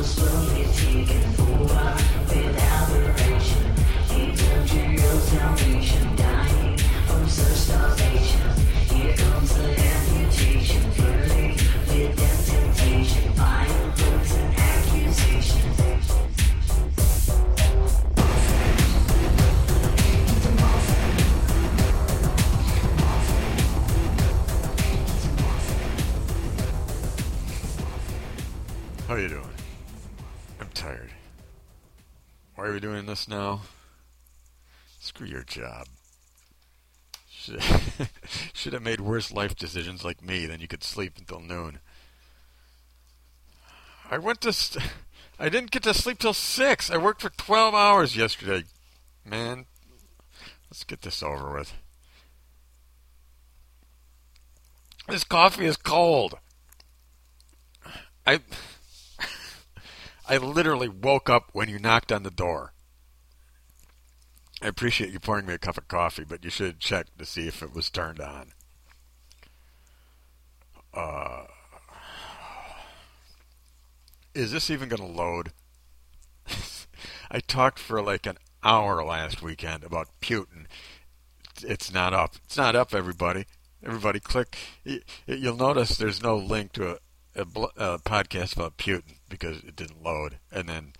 How Are doing this now? Screw your job. Should, have made worse life decisions like me than you could sleep until noon. I went to. St- I didn't get to sleep till 6. I worked for 12 hours yesterday. Man, let's get this over with. This coffee is cold. I. I literally woke up when you knocked on the door. I appreciate you pouring me a cup of coffee, but you should check to see if it was turned on. Uh, is this even going to load? I talked for like an hour last weekend about Putin. It's not up. It's not up, everybody. Everybody click. You'll notice there's no link to a, a, a podcast about Putin because it didn't load, and then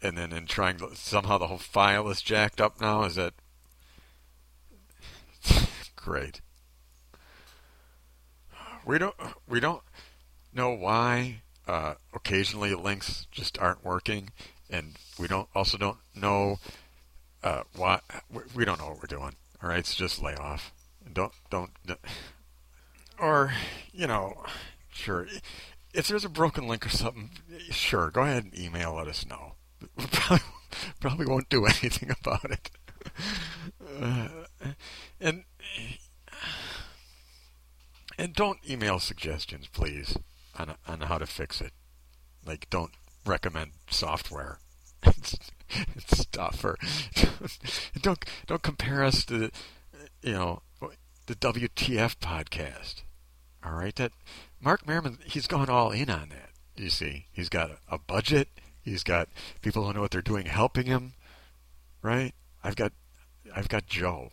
and then in trying to somehow the whole file is jacked up now. Is that great? We don't we don't know why. Uh, occasionally links just aren't working, and we don't also don't know uh, why. We don't know what we're doing. All right, so just lay off. Don't don't. Or you know, sure if there's a broken link or something, sure, go ahead and email. Let us know. Probably, probably won't do anything about it. Uh, and and don't email suggestions, please, on on how to fix it. Like, don't recommend software and stuff, or don't don't compare us to, you know, the WTF podcast. All right, that Mark Merriman, he's gone all in on that. You see, he's got a budget. He's got people who know what they're doing helping him, right? I've got, I've got Joe,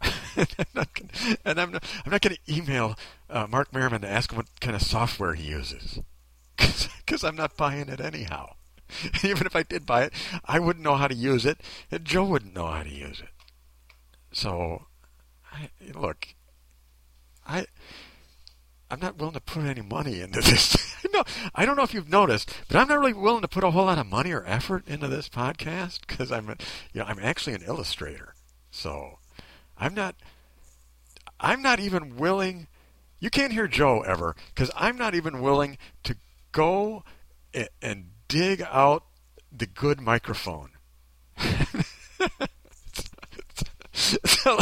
and I'm not, I'm not going to email uh, Mark Merriman to ask him what kind of software he uses, because I'm not buying it anyhow. Even if I did buy it, I wouldn't know how to use it, and Joe wouldn't know how to use it. So, I, look, I I'm not willing to put any money into this. no, I don't know if you've noticed, but I'm not really willing to put a whole lot of money or effort into this podcast because I'm, a, you know, I'm actually an illustrator. So I'm not, I'm not even willing. You can't hear Joe ever because I'm not even willing to go and, dig out the good microphone. so,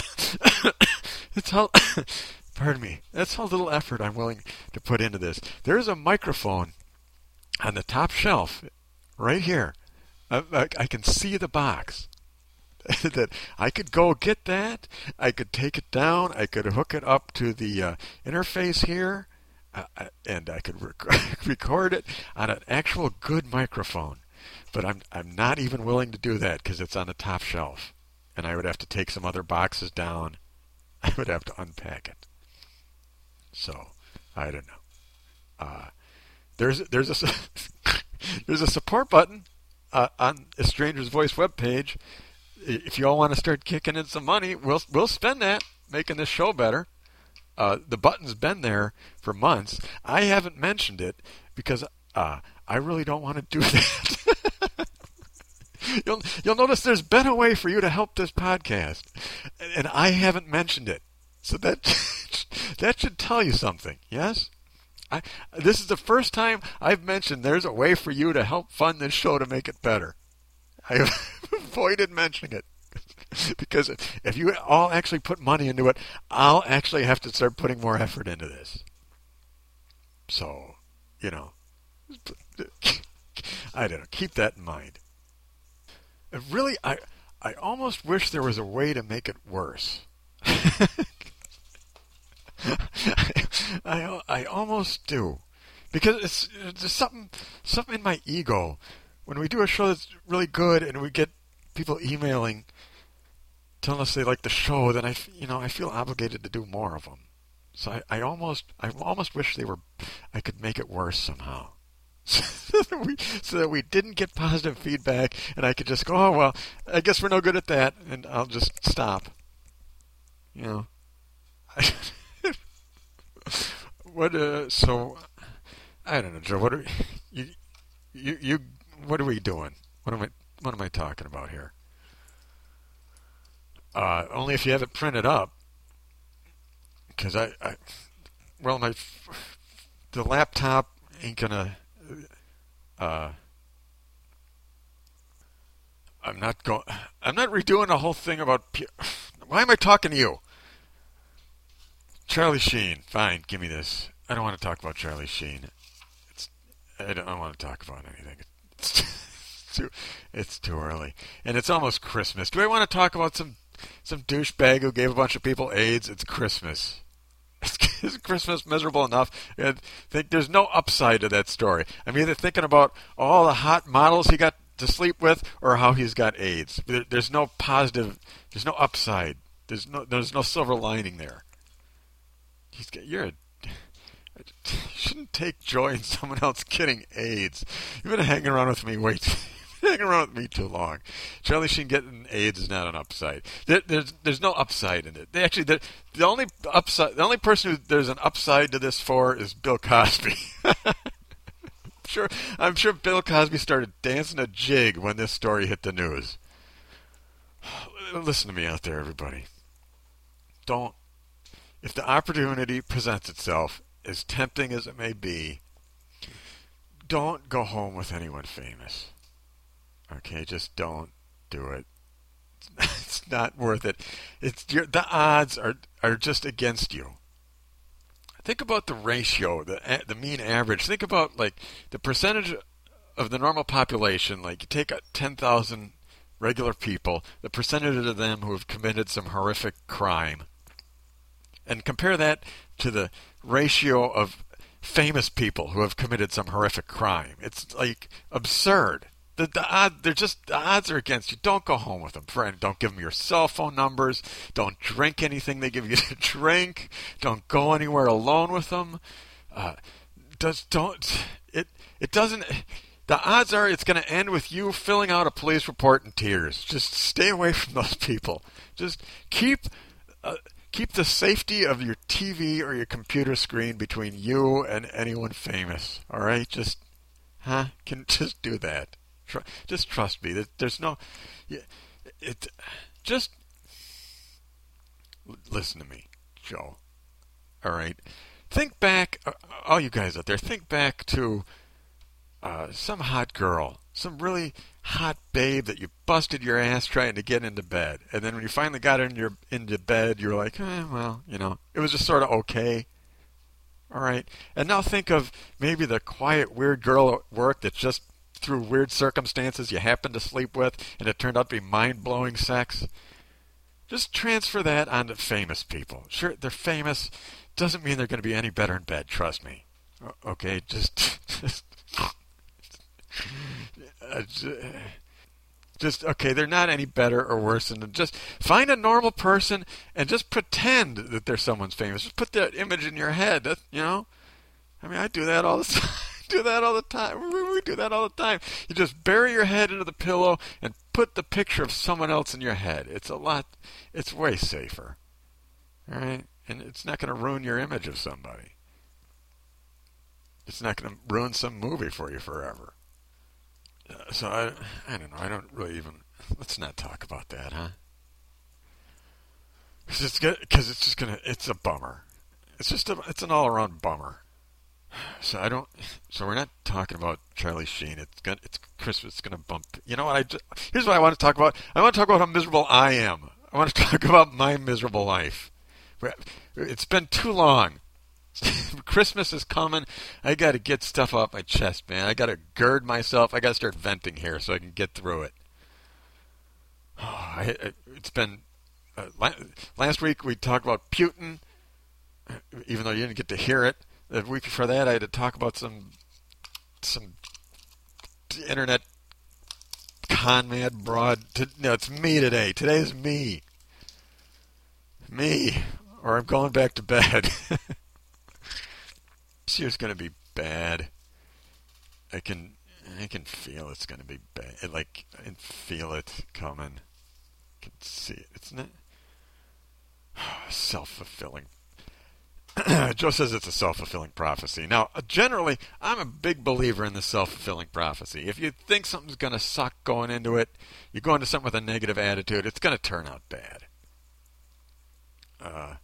it's how Pardon me. That's how little effort I'm willing to put into this. There's a microphone on the top shelf right here. I, I, I can see the box. that I could go get that. I could take it down. I could hook it up to the uh, interface here, uh, uh and I could rec- record it on an actual good microphone. But I'm I'm not even willing to do that because it's on the top shelf, and I would have to take some other boxes down. I would have to unpack it. So I don't know. Uh, there's there's a there's a support button uh, on a Stranger's Voice webpage. If you all want to start kicking in some money, we'll we'll spend that making this show better. Uh, the button's been there for months. I haven't mentioned it because uh, I really don't want to do that. you'll you'll notice there's been a way for you to help this podcast, and I haven't mentioned it. So that that should tell you something, yes? I, this is the first time I've mentioned there's a way for you to help fund this show to make it better. I avoided mentioning it because if you all actually put money into it, I'll actually have to start putting more effort into this. So, you know, I don't know. Keep that in mind. Really, I I almost wish there was a way to make it worse. I, I almost do. because it's there's something something in my ego when we do a show that's really good and we get people emailing telling us they like the show, then I you know I feel obligated to do more of them. So I, I almost I almost wish they were I could make it worse somehow. so, that we, so that we didn't get positive feedback and I could just go, oh well, I guess we're no good at that and I'll just stop. You know. what uh so I don't know, Joe, what are you you you what are we doing? What am I what am I talking about here? Uh, only if you have it printed up because I, I, well, my the laptop ain't gonna. Uh, I'm not going. I'm not redoing the whole thing about. Why am I talking to you? Charlie Sheen. Fine, give me this. I don't want to talk about Charlie Sheen. It's. I don't, I want to talk about anything. It's too. It's too early, and it's almost Christmas. Do I want to talk about some some douchebag who gave a bunch of people AIDS? It's Christmas. is Christmas miserable enough? And think there's no upside to that story. I'm either thinking about all the hot models he got to sleep with, or how he's got AIDS. There's no positive. There's no upside. There's no. There's no silver lining there. You're a. You shouldn't take joy in someone else getting AIDS. You've been hanging around with me way too, hanging around with me too long. Charlie Sheen getting AIDS is not an upside. There, there's there's no upside in it. They actually the, the only upside the only person who there's an upside to this for is Bill Cosby. sure I'm sure Bill Cosby started dancing a jig when this story hit the news. Listen to me out there, everybody. Don't if the opportunity presents itself, as tempting as it may be, don't go home with anyone famous. Okay, just don't do it. It's not worth it. It's the odds are are just against you. Think about the ratio, the the mean average. Think about like the percentage of the normal population. Like you take ten thousand regular people, the percentage of them who have committed some horrific crime, and compare that to the ratio of famous people who have committed some horrific crime. It's like absurd the, the odd, they're just the odds are against you. Don't go home with them, friend. Don't give them your cell phone numbers. Don't drink anything they give you to drink. Don't go anywhere alone with them. Uh, don't it? It doesn't. The odds are it's going to end with you filling out a police report in tears. Just stay away from those people. Just keep. Uh, keep the safety of your TV or your computer screen between you and anyone famous. All right, just huh? Can just do that. Tr- just trust me. There's no. It. Just listen to me, Joe. All right. Think back, uh, all you guys out there. Think back to uh, some hot girl, some really hot babe that you busted your ass trying to get into bed, and then when you finally got in your into bed, you're like, eh, well, you know, it was just sort of okay. All right. And now think of maybe the quiet, weird girl at work that's just through weird circumstances you happened to sleep with and it turned out to be mind blowing sex. Just transfer that onto famous people. Sure, they're famous. Doesn't mean they're going to be any better in bed, trust me. Okay, just. just Uh, just okay they're not any better or worse than just find a normal person and just pretend that they're someone's famous just put that image in your head you know i mean i do that all the time do that all the time. We do that all the time. You just bury your head into the pillow and put the picture of someone else in your head. It's a lot, it's way safer. All right? And it's not going to ruin your image of somebody. It's not going to ruin some movie for you forever. Uh, so I, I don't know. I don't really even. Let's not talk about that, huh? Because it's, it's just gonna. It's a bummer. It's just a. It's an all-around bummer. So I don't. So we're not talking about Charlie Sheen. It's gonna. It's Christmas. It's gonna bump. You know what? I just, here's what I want to talk about. I want to talk about how miserable I am. I want to talk about my miserable life. It's been too long. Christmas is coming. I got to get stuff off my chest, man. I got to gird myself. I got to start venting here so I can get through it. Oh, I, it's been uh, last week we talked about Putin, even though you didn't get to hear it The week before that, I had to talk about some some internet con mad broad. No, it's me today. Today's me. Me. Or I'm going back to bed. this year's going to be bad. I can I can feel it's going to be bad. Like I can feel it coming. I can see it. It's not self-fulfilling. Joe says it's a self-fulfilling prophecy. Now, generally, I'm a big believer in the self-fulfilling prophecy. If you think something's going to suck going into it, you go into something with a negative attitude, it's going to turn out bad. Uh,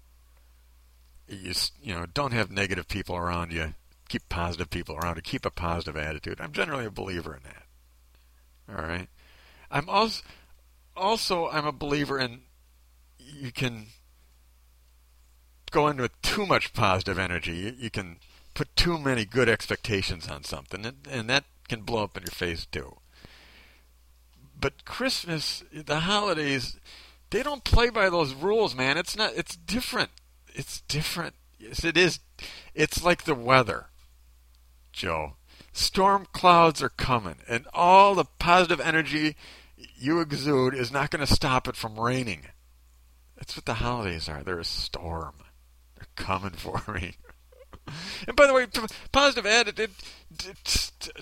you you know don't have negative people around you keep positive people around you. keep a positive attitude. I'm generally a believer in that. All right. I'm also also I'm a believer in you can go in with too much positive energy. You, you can put too many good expectations on something, and, and that can blow up in your face too. But Christmas, the holidays, they don't play by those rules, man. It's not. It's different. It's different. Yes, it is. It's like the weather. Joe. Storm clouds are coming, and all the positive energy you exude is not going to stop it from raining. That's what the holidays are. They're a storm. They're coming for me. and by the way, positive attitude,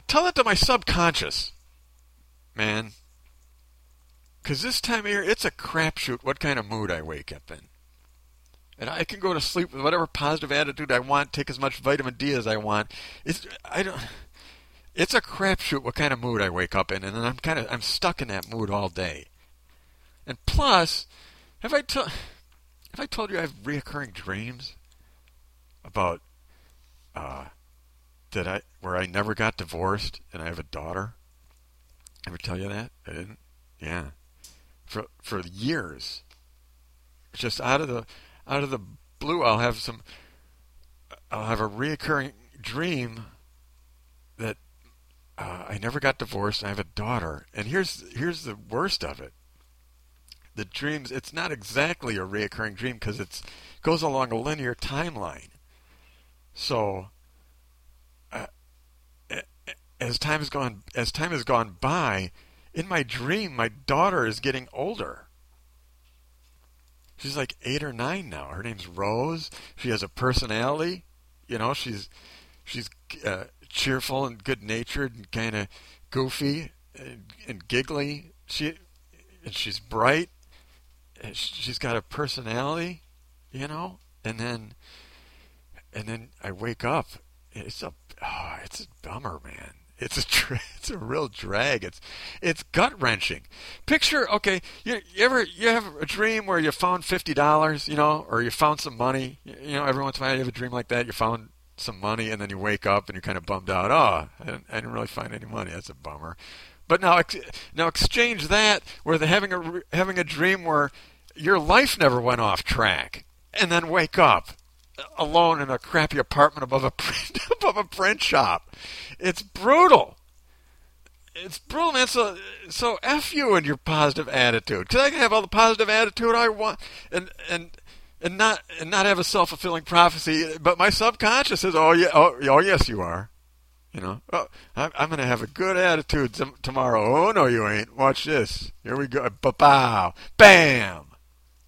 tell that to my subconscious, man. Because this time of year, it's a crapshoot what kind of mood I wake up in and I can go to sleep with whatever positive attitude I want, take as much vitamin D as I want. It's I don't. It's a crapshoot what kind of mood I wake up in, and then I'm kind of I'm stuck in that mood all day. And plus, have I told have I told you I have reoccurring dreams about uh, that I where I never got divorced and I have a daughter? Ever tell you that? I didn't. Yeah, for for years. Just out of the out of the blue, I'll have some, I'll have a reoccurring dream that uh, I never got divorced. I have a daughter, and here's here's the worst of it. The dreams, it's not exactly a reoccurring dream because it goes along a linear timeline. So, uh, as time has gone as time has gone by, in my dream, my daughter is getting older she's like eight or nine now. Her name's Rose. She has a personality. You know, she's she's uh, cheerful and good natured and kind of goofy and, and, giggly. She and she's bright. And she's got a personality, you know. And then and then I wake up. It's a oh, it's a bummer, man. It's a it's a real drag. It's it's gut wrenching. Picture okay, you, you ever you have a dream where you found fifty dollars, you know, or you found some money. You know, every once in a while you have a dream like that. You found some money, and then you wake up and you're kind of bummed out. Oh, I didn't, I didn't really find any money. That's a bummer. But now ex- now exchange that with having a having a dream where your life never went off track, and then wake up alone in a crappy apartment above a print, above a print shop. It's brutal. It's brutal, man. So, so f you and your positive attitude. Cause I can have all the positive attitude I want, and and and not and not have a self fulfilling prophecy. But my subconscious says, "Oh yeah, oh, oh yes, you are." You know, oh, I'm, I'm going to have a good attitude t- tomorrow. Oh no, you ain't. Watch this. Here we go. Ba-bow. Bam.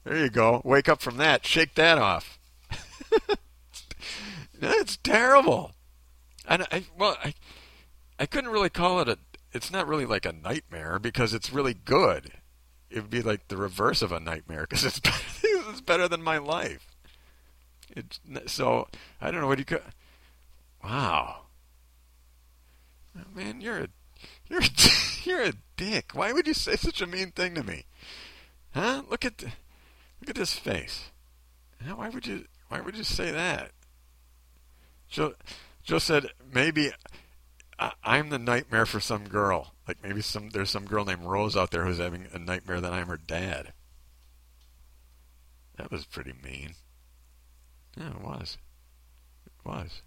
There you go. Wake up from that. Shake that off. it's terrible. And I well, I I couldn't really call it a. It's not really like a nightmare because it's really good. It would be like the reverse of a nightmare because it's better, it's better than my life. It's so I don't know what you could. Wow. Oh, man, you're a you're a, you're a dick. Why would you say such a mean thing to me? Huh? Look at look at this face. Why would you why would you say that? Joe, Joe said maybe I'm the nightmare for some girl. Like maybe some there's some girl named Rose out there who's having a nightmare that I'm her dad. That was pretty mean. Yeah, it was. It was.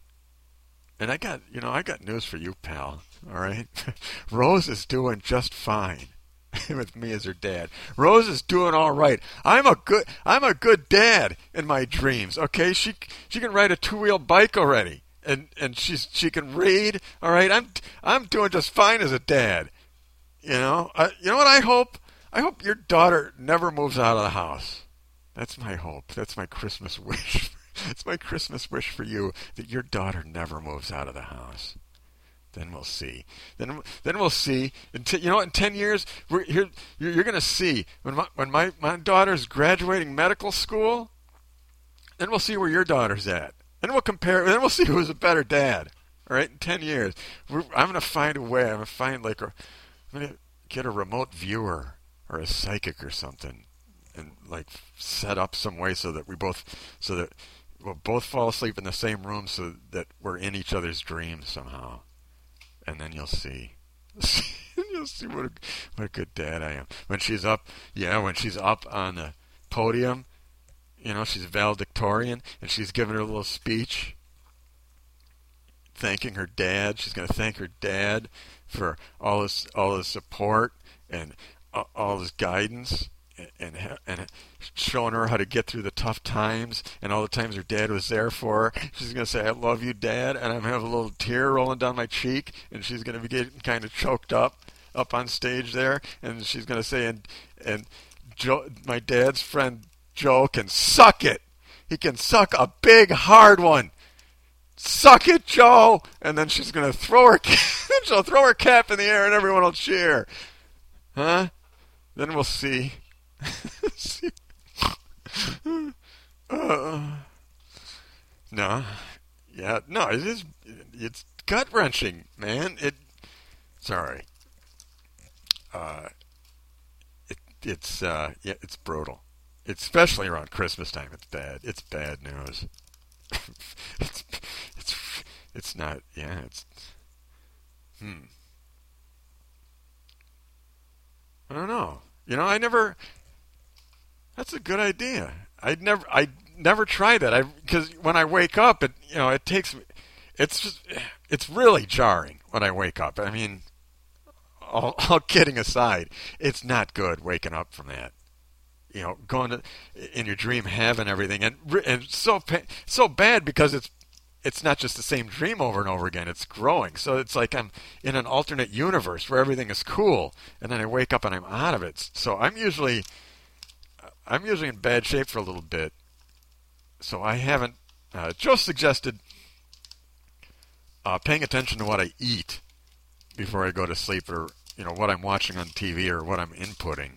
And I got, you know, I got news for you, pal. All right, Rose is doing just fine. with me as her dad. Rose is doing all right. I'm a good I'm a good dad in my dreams. Okay, she she can ride a two wheel bike already. and and she's she can read. All right, I'm I'm doing just fine as a dad. You know, I, you know what I hope? I hope your daughter never moves out of the house. That's my hope. That's my Christmas wish. It's my Christmas wish for you that your daughter never moves out of the house. Then we'll see. Then then we'll see. T- you know, in ten years, we're here. You're, you're going to see when my when my my daughter's graduating medical school. Then we'll see where your daughter's at. Then we'll compare. Then we'll see who's a better dad. All right, in ten years, we're, I'm going to find a way. I'm going to find like a. I'm going to get a remote viewer or a psychic or something, and like set up some way so that we both so that we'll both fall asleep in the same room so that we're in each other's dreams somehow and then you'll see. you'll see what a, what a good dad I am. When she's up, yeah, when she's up on the podium, you know, she's valedictorian, and she's giving her little speech, thanking her dad. She's going to thank her dad for all his all his support and all his guidance and and showing her how to get through the tough times and all the times her dad was there for her. She's gonna say, "I love you, Dad," and I'm having a little tear rolling down my cheek, and she's gonna be getting kind of choked up up on stage there, and she's gonna say, "and and Joe, my dad's friend Joe can suck it. He can suck a big hard one." Suck it, Joe! And then she's gonna throw her, she'll throw her cap in the air, and everyone will cheer. Huh? Then we'll see uh, no, yeah, no, it is. It's gut wrenching, man. It. Sorry. Uh, it it's uh yeah it's brutal. Especially around Christmas time. It's bad. It's bad news. it's it's it's not. Yeah, it's. Hmm. I don't know. You know, I never. That's a good idea. I'd never I never try that. I because when I wake up, it you know it takes it's just it's really jarring when I wake up. I mean, all, all kidding aside, it's not good waking up from that. You know, going to in your dream having everything, and and so so bad because it's it's not just the same dream over and over again. It's growing. So it's like I'm in an alternate universe where everything is cool, and then I wake up and I'm out of it. So I'm usually I'm usually in bad shape for a little bit, so I haven't. Uh, Joe suggested uh, paying attention to what I eat before I go to sleep, or you know what I'm watching on TV or what I'm inputting,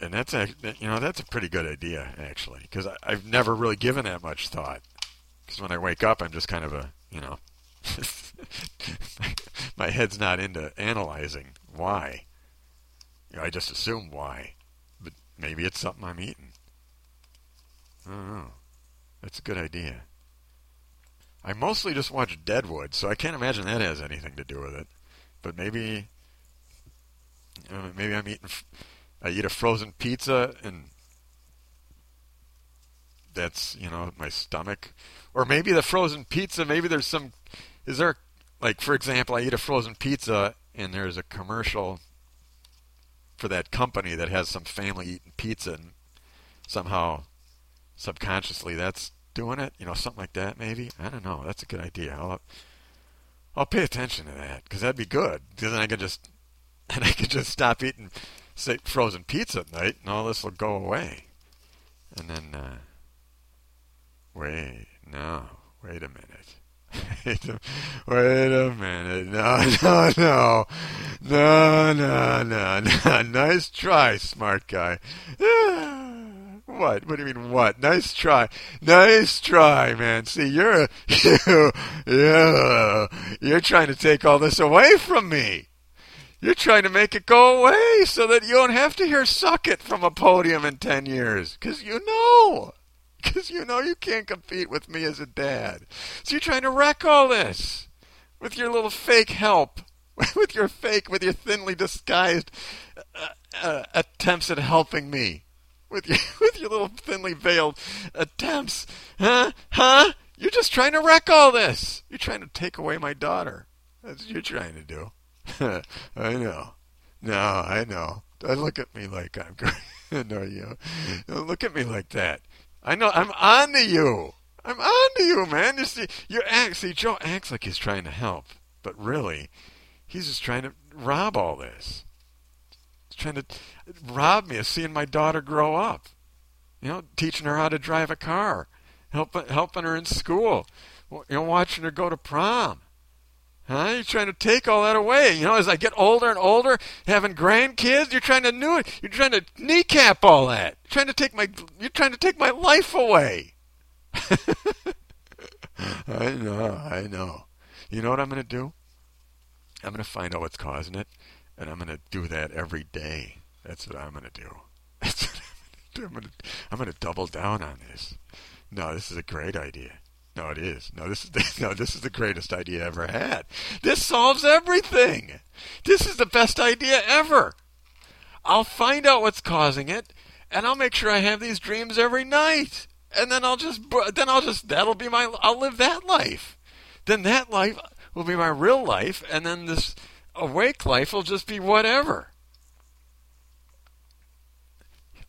and that's a you know that's a pretty good idea actually because I've never really given that much thought. Because when I wake up, I'm just kind of a you know my head's not into analyzing why. You know, I just assume why. Maybe it's something I'm eating. I don't know. That's a good idea. I mostly just watch Deadwood, so I can't imagine that has anything to do with it. But maybe, uh, maybe I'm eating. I eat a frozen pizza, and that's you know my stomach. Or maybe the frozen pizza. Maybe there's some. Is there like for example, I eat a frozen pizza, and there's a commercial for that company that has some family eating pizza and somehow subconsciously that's doing it. You know, something like that maybe. I don't know. That's a good idea. I'll I'll pay attention to that because that'd be good. Because then I could just and I could just stop eating say frozen pizza at night and all this will go away. And then uh, wait, no, wait a minute. Wait, a, wait a minute. No, no, no. No, no, no, no. Nice try, smart guy. what? What do you mean, what? Nice try. Nice try, man. See, you're a, you, yeah, you're trying to take all this away from me. You're trying to make it go away so that you don't have to hear suck it from a podium in 10 years. Because you know because you know you can't compete with me as a dad. So you're trying to wreck all this with your little fake help, with your fake, with your thinly disguised uh, uh, attempts at helping me, with your with your little thinly veiled attempts, huh? Huh? You're just trying to wreck all this. You're trying to take away my daughter. That's what you're trying to do. I know. No, I know. Don't look at me like I'm. no, you. Don't look at me like that. I know I'm on to you. I'm on to you, man. You see, you act. See, Joe acts like he's trying to help, but really, he's just trying to rob all this. He's trying to rob me of seeing my daughter grow up. You know, teaching her how to drive a car, helping helping her in school, you know, watching her go to prom. Huh? You're trying to take all that away. You know, as I get older and older, having grandkids, you're trying to new it. You're trying to kneecap all that. You're trying to take my. You're trying to take my life away. I know. I know. You know what I'm going to do? I'm going to find out what's causing it, and I'm going to do that every day. That's what I'm going to do. That's what I'm going to do. I'm going to double down on this. No, this is a great idea. No, it is. No, this is the, no, this is the greatest idea I ever had. This solves everything. This is the best idea ever. I'll find out what's causing it, and I'll make sure I have these dreams every night. And then I'll just then I'll just that'll be my I'll live that life. Then that life will be my real life, and then this awake life will just be whatever.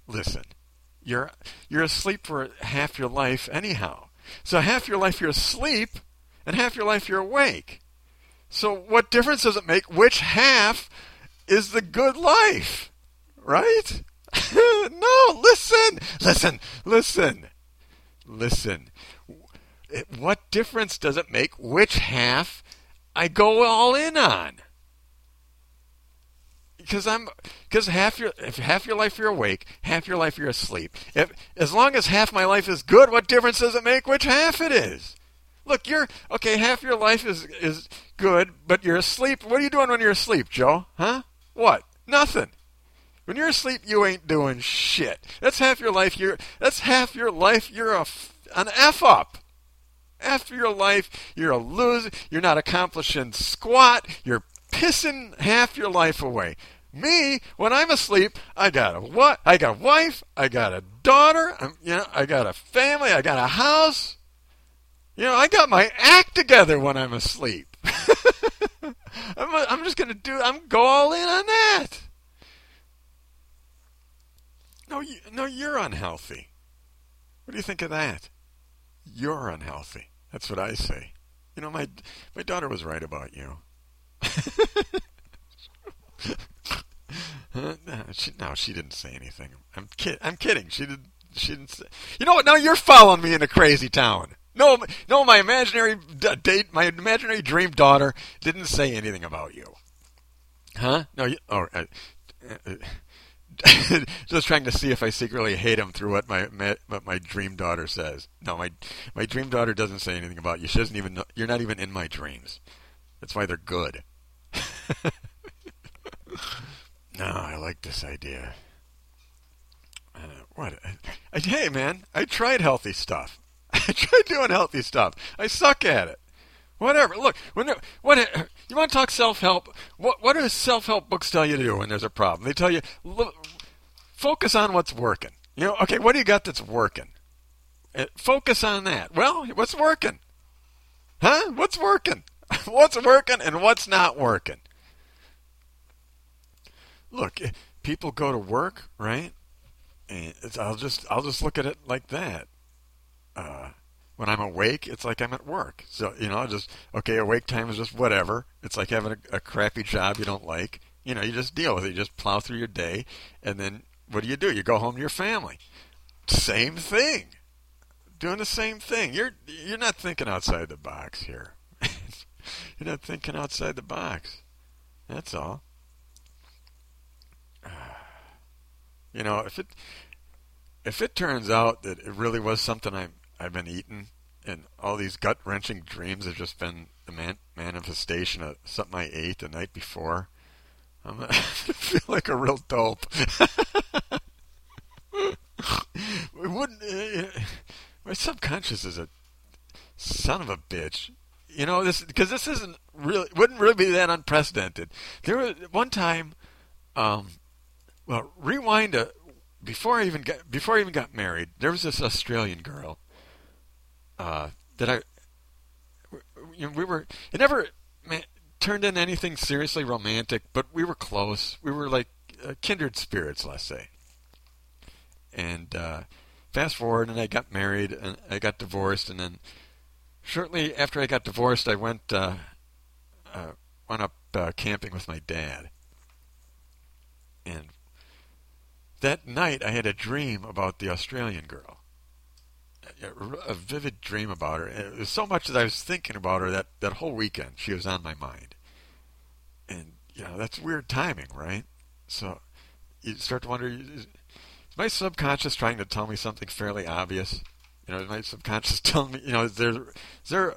Listen, you're you're asleep for half your life anyhow. So half your life you're asleep, and half your life you're awake. So what difference does it make which half is the good life? Right? no, listen, listen, listen, listen. What difference does it make which half I go all in on? Because I'm because half your if half your life you're awake, half your life you're asleep. If as long as half my life is good, what difference does it make which half it is? Look, you're okay. Half your life is is good, but you're asleep. What are you doing when you're asleep, Joe? Huh? What? Nothing. When you're asleep, you ain't doing shit. That's half your life. You're that's half your life. You're a an f up. After your life, you're a loser. You're not accomplishing squat. You're pissing half your life away. Me, when I'm asleep, I got a what? I got a wife. I got a daughter. I'm, you know, I got a family. I got a house. You know, I got my act together when I'm asleep. I'm, I'm just gonna do. I'm go all in on that. No, you, no, you're unhealthy. What do you think of that? You're unhealthy. That's what I say. You know, my my daughter was right about you. no, she, no, she didn't say anything. I'm kid. I'm kidding. She did. She didn't say. You know what? Now you're following me in a crazy town. No, no, my imaginary date, my imaginary dream daughter didn't say anything about you. Huh? No, you, oh, uh, uh, just trying to see if I secretly hate him through what my, my what my dream daughter says. No, my my dream daughter doesn't say anything about you. She doesn't even know, you're not even in my dreams. That's why they're good. no, I like this idea. Uh, what? I, hey, man, I tried healthy stuff. I tried doing healthy stuff. I suck at it. Whatever. Look, when you want to talk self-help? What what do self-help books tell you to do when there's a problem? They tell you look, focus on what's working. You know, okay, what do you got that's working? Uh, focus on that. Well, what's working? Huh? What's working? what's working and what's not working? Look, eh, people go to work, right? And I'll just I'll just look at it like that. Uh, when I'm awake, it's like I'm at work. So you know, just okay. Awake time is just whatever. It's like having a, a crappy job you don't like. You know, you just deal with it. You just plow through your day, and then what do you do? You go home to your family. Same thing. Doing the same thing. You're you're not thinking outside the box here. you're not thinking outside the box. That's all. You know, if it if it turns out that it really was something I I've been eating, and all these gut wrenching dreams have just been the man, manifestation of something I ate the night before, I'm gonna feel like a real dope. it wouldn't. Uh, my subconscious is a son of a bitch. You know this because this isn't really wouldn't really be that unprecedented. There was one time, um, well, rewind a before I even got before I even got married. There was this Australian girl uh, that I we were it never man, turned into anything seriously romantic, but we were close. We were like uh, kindred spirits, let's say. And uh, fast forward, and I got married, and I got divorced, and then shortly after I got divorced, I went uh, uh, went up uh, camping with my dad, and that night I had a dream about the Australian girl. A, vivid dream about her. It was so much that I was thinking about her that, that whole weekend. She was on my mind. And, you know, that's weird timing, right? So you start to wonder is my subconscious trying to tell me something fairly obvious? You know, is my subconscious telling me, you know, is there, is there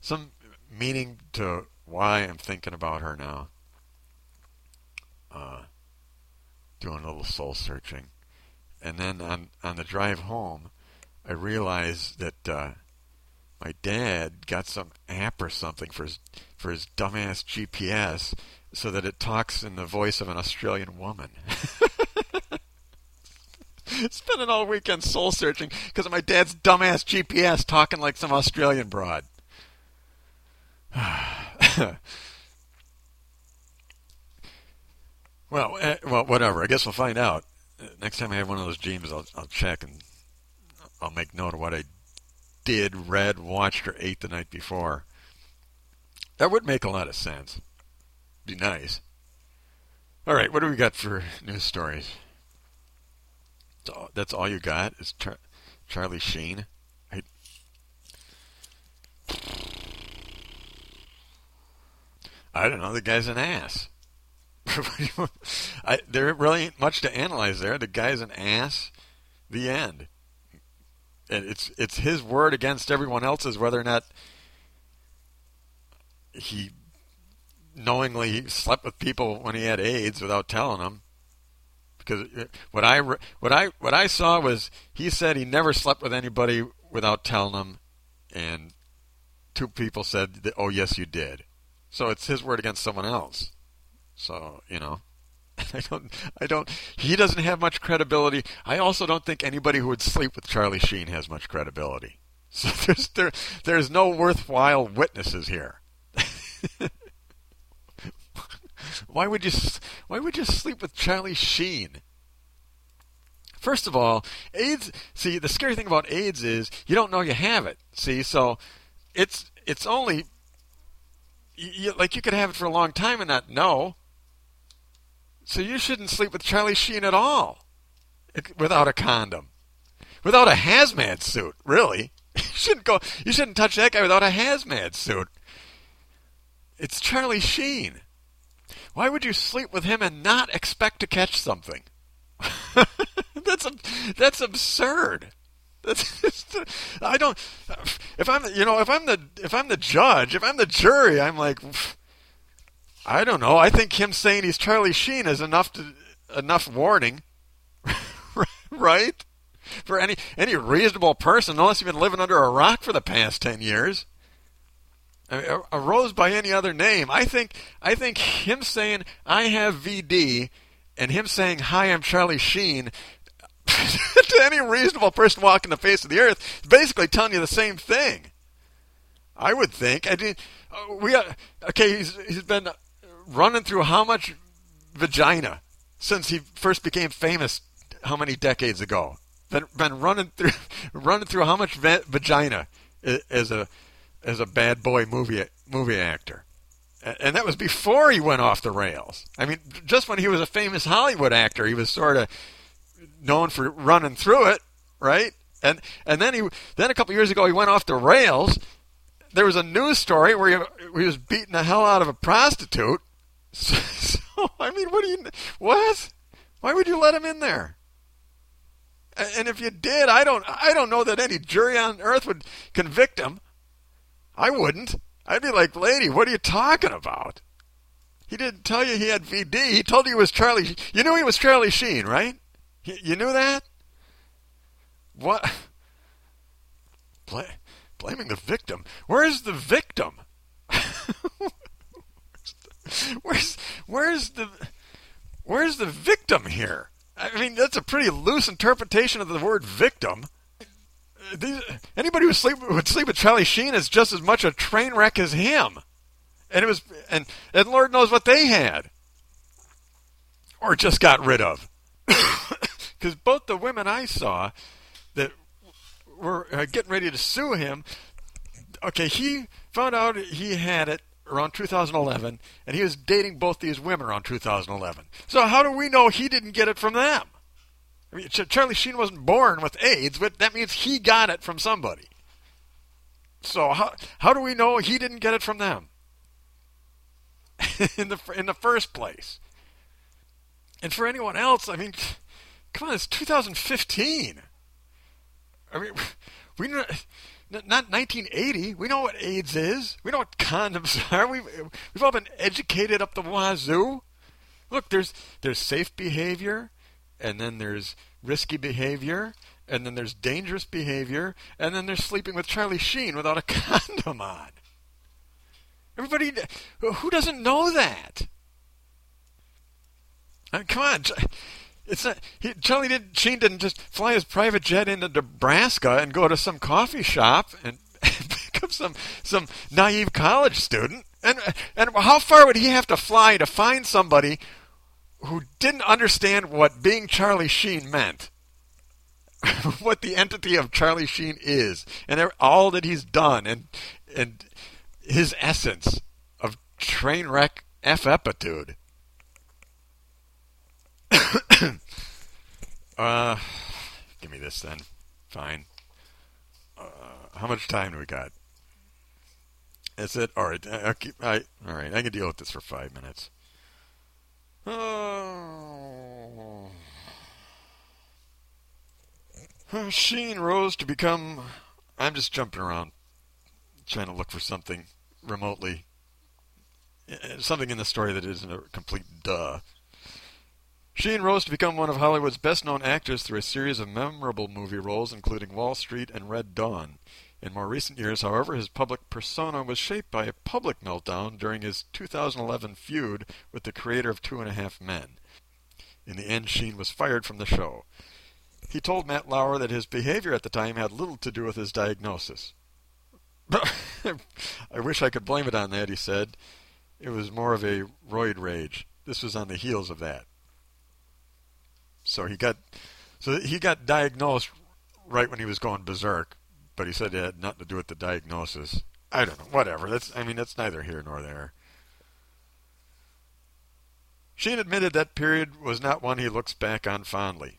some meaning to why I'm thinking about her now? Uh, doing a little soul searching. And then on, on the drive home, I realized that uh, my dad got some app or something for his for his dumbass GPS so that it talks in the voice of an Australian woman. Spending all weekend soul searching because of my dad's dumbass GPS talking like some Australian broad. well, uh, well, whatever. I guess we'll find out. Uh, next time I have one of those dreams, I'll, I'll check and I'll make note of what I did, read, watched, or ate the night before. That would make a lot of sense. Be nice. All right, what do we got for news stories? That's all you got is Char- Charlie Sheen. I, I don't know. The guy's an ass. I, there really ain't much to analyze there. The guy's an ass. The end. And it's it's his word against everyone else's, whether or not he knowingly slept with people when he had AIDS without telling them. Because uh, what I what I what I saw was he said he never slept with anybody without telling them, and two people said, "Oh yes, you did." So it's his word against someone else. So you know, I don't, I don't. He doesn't have much credibility. I also don't think anybody who would sleep with Charlie Sheen has much credibility. So there's there, there's no worthwhile witnesses here. why would you, why would you sleep with Charlie Sheen? First of all, AIDS. See, the scary thing about AIDS is you don't know you have it. See, so it's it's only you, like you could have it for a long time and not know. So you shouldn't sleep with Charlie Sheen at all without a condom, without a hazmat suit. Really, you shouldn't go. You shouldn't touch that guy without a hazmat suit. It's Charlie Sheen. Why would you sleep with him and not expect to catch something? that's that's absurd. That's just, I don't. If I'm you know if I'm the if I'm the judge if I'm the jury I'm like I don't know. I think him saying he's Charlie Sheen is enough to enough warning, right? For any any reasonable person, unless you've been living under a rock for the past ten years. I mean, arose by any other name. I think I think him saying I have VD and him saying hi I'm Charlie Sheen to any reasonable person walking the face of the earth is basically telling you the same thing. I would think. I mean, uh, we uh, okay. He's he's been running through how much vagina since he first became famous how many decades ago? Been, been running through running through how much va- vagina as a as a bad boy movie movie actor. And that was before he went off the rails. I mean just when he was a famous hollywood actor he was sort of known for running through it right? And and then he then a couple years ago he went off the rails. There was a news story where he, he was beating the hell out of a prostitute so, so, I mean, what do you what? Why would you let him in there? And if you did, I don't I don't know that any jury on earth would convict him. I wouldn't. I'd be like, "Lady, what are you talking about?" He didn't tell you he had VD. He told you he was Charlie. You knew he was Charlie Sheen, right? You knew that? What? blaming the victim. Where's the victim? where's where's the where's the victim here? I mean, that's a pretty loose interpretation of the word victim. These, anybody who sleep, would sleep with Charlie Sheen is just as much a train wreck as him. And it was, and and Lord knows what they had, or just got rid of. Because both the women I saw, that were uh, getting ready to sue him. Okay, he found out he had it around 2011, and he was dating both these women around 2011. So how do we know he didn't get it from them? I mean, Charlie Sheen wasn't born with AIDS, but that means he got it from somebody. So how how do we know he didn't get it from them in the in the first place? And for anyone else, I mean, come on, it's 2015. I mean, we know, not 1980. We know what AIDS is. We know what condoms are. We've we've all been educated up the wazoo. Look, there's there's safe behavior, and then there's risky behavior, and then there's dangerous behavior, and then there's sleeping with Charlie Sheen without a condom on. Everybody, who doesn't know that? I mean, come on, it's not. He, Charlie did, Sheen didn't just fly his private jet into Nebraska and go to some coffee shop and, and pick up some some naive college student. And and how far would he have to fly to find somebody who didn't understand what being Charlie Sheen meant? what the entity of Charlie Sheen is, and all that he's done, and and his essence of train wreck f epitude. uh, give me this then. Fine. Uh, how much time do we got? Is it all right? I, I, all right. I can deal with this for five minutes. Oh. Sheen rose to become. I'm just jumping around, trying to look for something remotely. Uh, something in the story that isn't a complete duh. Sheen rose to become one of Hollywood's best known actors through a series of memorable movie roles, including Wall Street and Red Dawn. In more recent years, however, his public persona was shaped by a public meltdown during his 2011 feud with the creator of Two and a Half Men. In the end, Sheen was fired from the show. He told Matt Lauer that his behavior at the time had little to do with his diagnosis. I wish I could blame it on that, he said. It was more of a roid rage. This was on the heels of that. So he got so he got diagnosed right when he was going berserk, but he said it had nothing to do with the diagnosis. I don't know. Whatever. That's I mean that's neither here nor there. Sheen admitted that period was not one he looks back on fondly.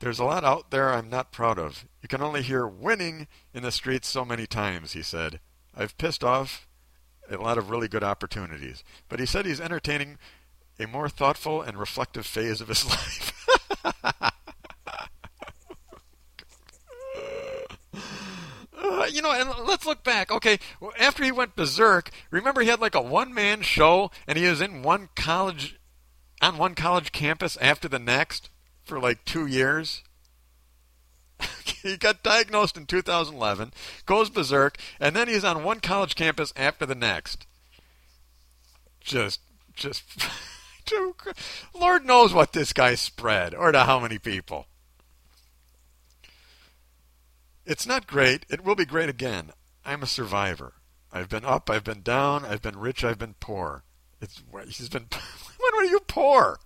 There's a lot out there I'm not proud of. You can only hear winning in the streets so many times, he said. I've pissed off a lot of really good opportunities. But he said he's entertaining a more thoughtful and reflective phase of his life. uh, you know, and let's look back. Okay, after he went berserk, remember he had like a one-man show, and he was in one college, on one college campus after the next for like two years. he got diagnosed in 2011, goes berserk, and then he's on one college campus after the next. Just, just. to Lord knows what this guy spread or to how many people. It's not great. It will be great again. I'm a survivor. I've been up, I've been down, I've been rich, I've been poor. It's he's been. when were you poor?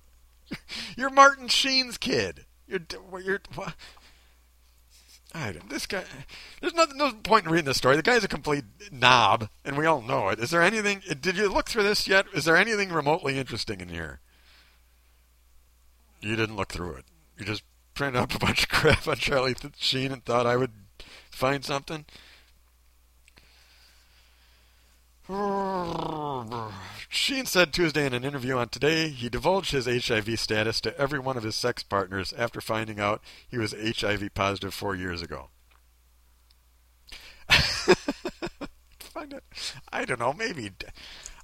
You're Martin Sheen's kid. You're you're. I this guy. There's no point in reading this story. The guy's a complete knob, and we all know it. Is there anything? Did you look through this yet? Is there anything remotely interesting in here? You didn't look through it. You just printed up a bunch of crap on Charlie Sheen and thought I would find something. Sheen said Tuesday in an interview on Today he divulged his HIV status to every one of his sex partners after finding out he was HIV positive four years ago. Find it. I don't know. Maybe.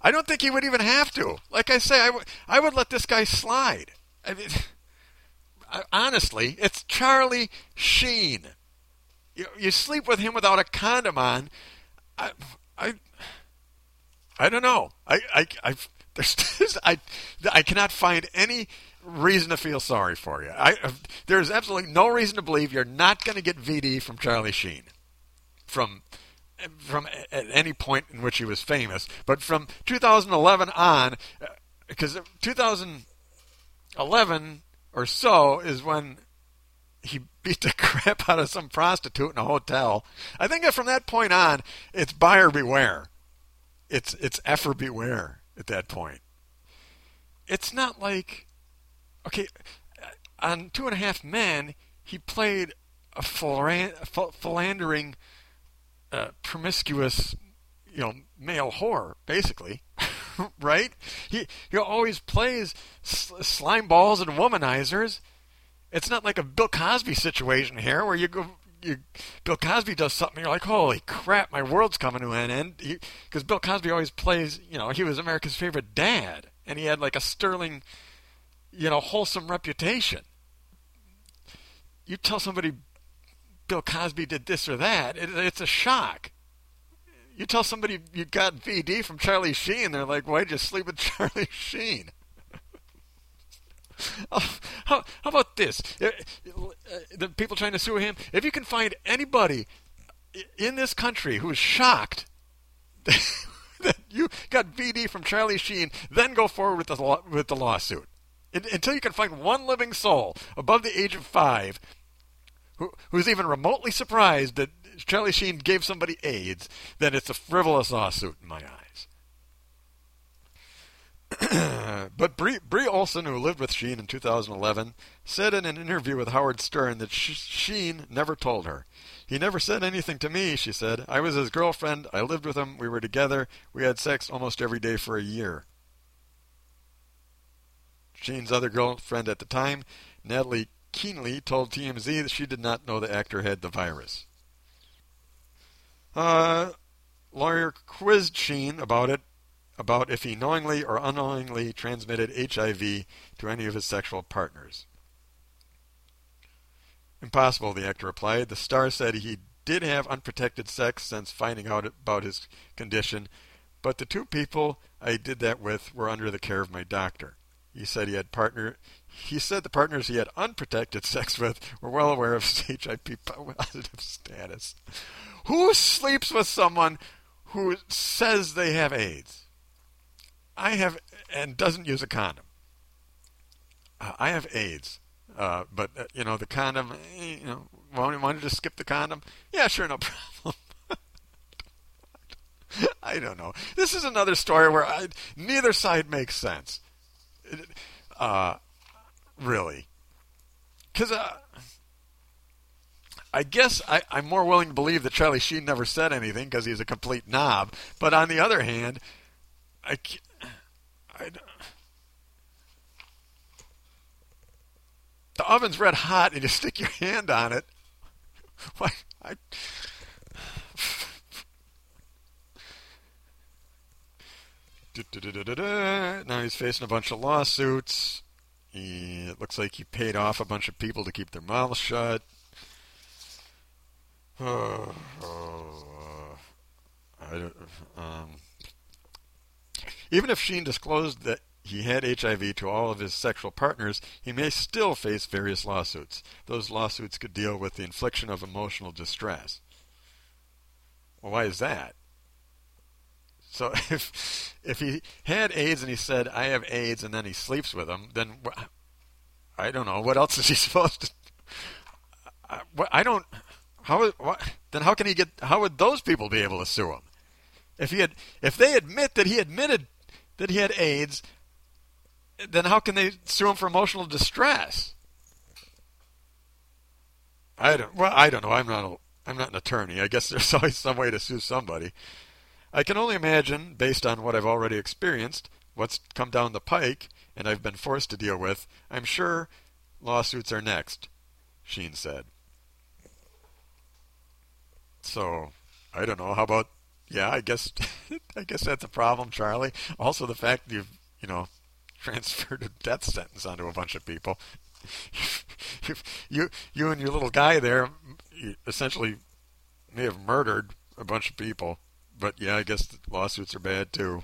I don't think he would even have to. Like I say, I, w- I would let this guy slide. I mean, honestly, it's Charlie Sheen. You, you sleep with him without a condom on. I, I I don't know. I I I there's, I I cannot find any reason to feel sorry for you. I there's absolutely no reason to believe you're not going to get VD from Charlie Sheen, from from at any point in which he was famous. But from 2011 on, because uh, 2011 or so is when he beat the crap out of some prostitute in a hotel. I think that from that point on, it's buyer beware. It's it's effer beware at that point. It's not like okay, on Two and a Half Men, he played a philandering, uh, promiscuous, you know, male whore, basically, right? He he always plays slime balls and womanizers. It's not like a Bill Cosby situation here where you go. You, Bill Cosby does something, you're like, holy crap, my world's coming to an end. Because Bill Cosby always plays, you know, he was America's favorite dad, and he had like a sterling, you know, wholesome reputation. You tell somebody Bill Cosby did this or that, it, it's a shock. You tell somebody you got VD from Charlie Sheen, they're like, why'd you sleep with Charlie Sheen? Oh, how, how about this? Uh, uh, the people trying to sue him. If you can find anybody in this country who's shocked that you got VD from Charlie Sheen, then go forward with the with the lawsuit. Until you can find one living soul above the age of five who, who's even remotely surprised that Charlie Sheen gave somebody AIDS, then it's a frivolous lawsuit in my eyes. but Brie, Bree Olson, who lived with Sheen in 2011, said in an interview with Howard Stern that Sheen never told her. He never said anything to me, she said. I was his girlfriend. I lived with him. We were together. We had sex almost every day for a year. Sheen's other girlfriend at the time, Natalie Kienle told TMZ that she did not know the actor had the virus. Uh, lawyer quizzed Sheen about it, about if he knowingly or unknowingly transmitted HIV to any of his sexual partners. Impossible, the actor replied. The star said he did have unprotected sex since finding out about his condition, but the two people I did that with were under the care of my doctor. He said he had partner he said the partners he had unprotected sex with were well aware of his HIV positive status. Who sleeps with someone who says they have AIDS? I have, and doesn't use a condom. Uh, I have AIDS, uh, but uh, you know the condom. Eh, you know, want, to just skip the condom? Yeah, sure, no problem. I don't know. This is another story where I, neither side makes sense. Uh, really. Because uh, I guess I, am more willing to believe that Charlie Sheen never said anything because he's a complete knob. But on the other hand, I the oven's red hot and you stick your hand on it. Why? I. Now he's facing a bunch of lawsuits. It looks like he paid off a bunch of people to keep their mouths shut. Oh, oh, I don't, um, even if Sheen disclosed that he had HIV to all of his sexual partners, he may still face various lawsuits. Those lawsuits could deal with the infliction of emotional distress. Well, why is that? So if if he had AIDS and he said I have AIDS and then he sleeps with him, then I don't know what else is he supposed to. I don't. How what, then? How can he get? How would those people be able to sue him? If he had, if they admit that he admitted that he had AIDS, then how can they sue him for emotional distress? I don't. Well, I don't know. I'm not. A, I'm not an attorney. I guess there's always some way to sue somebody. I can only imagine, based on what I've already experienced, what's come down the pike, and I've been forced to deal with. I'm sure lawsuits are next, Sheen said. So, I don't know. How about, yeah, I guess, I guess that's a problem, Charlie. Also, the fact you've, you know, transferred a death sentence onto a bunch of people. you, you and your little guy there, essentially may have murdered a bunch of people. But yeah, I guess lawsuits are bad too.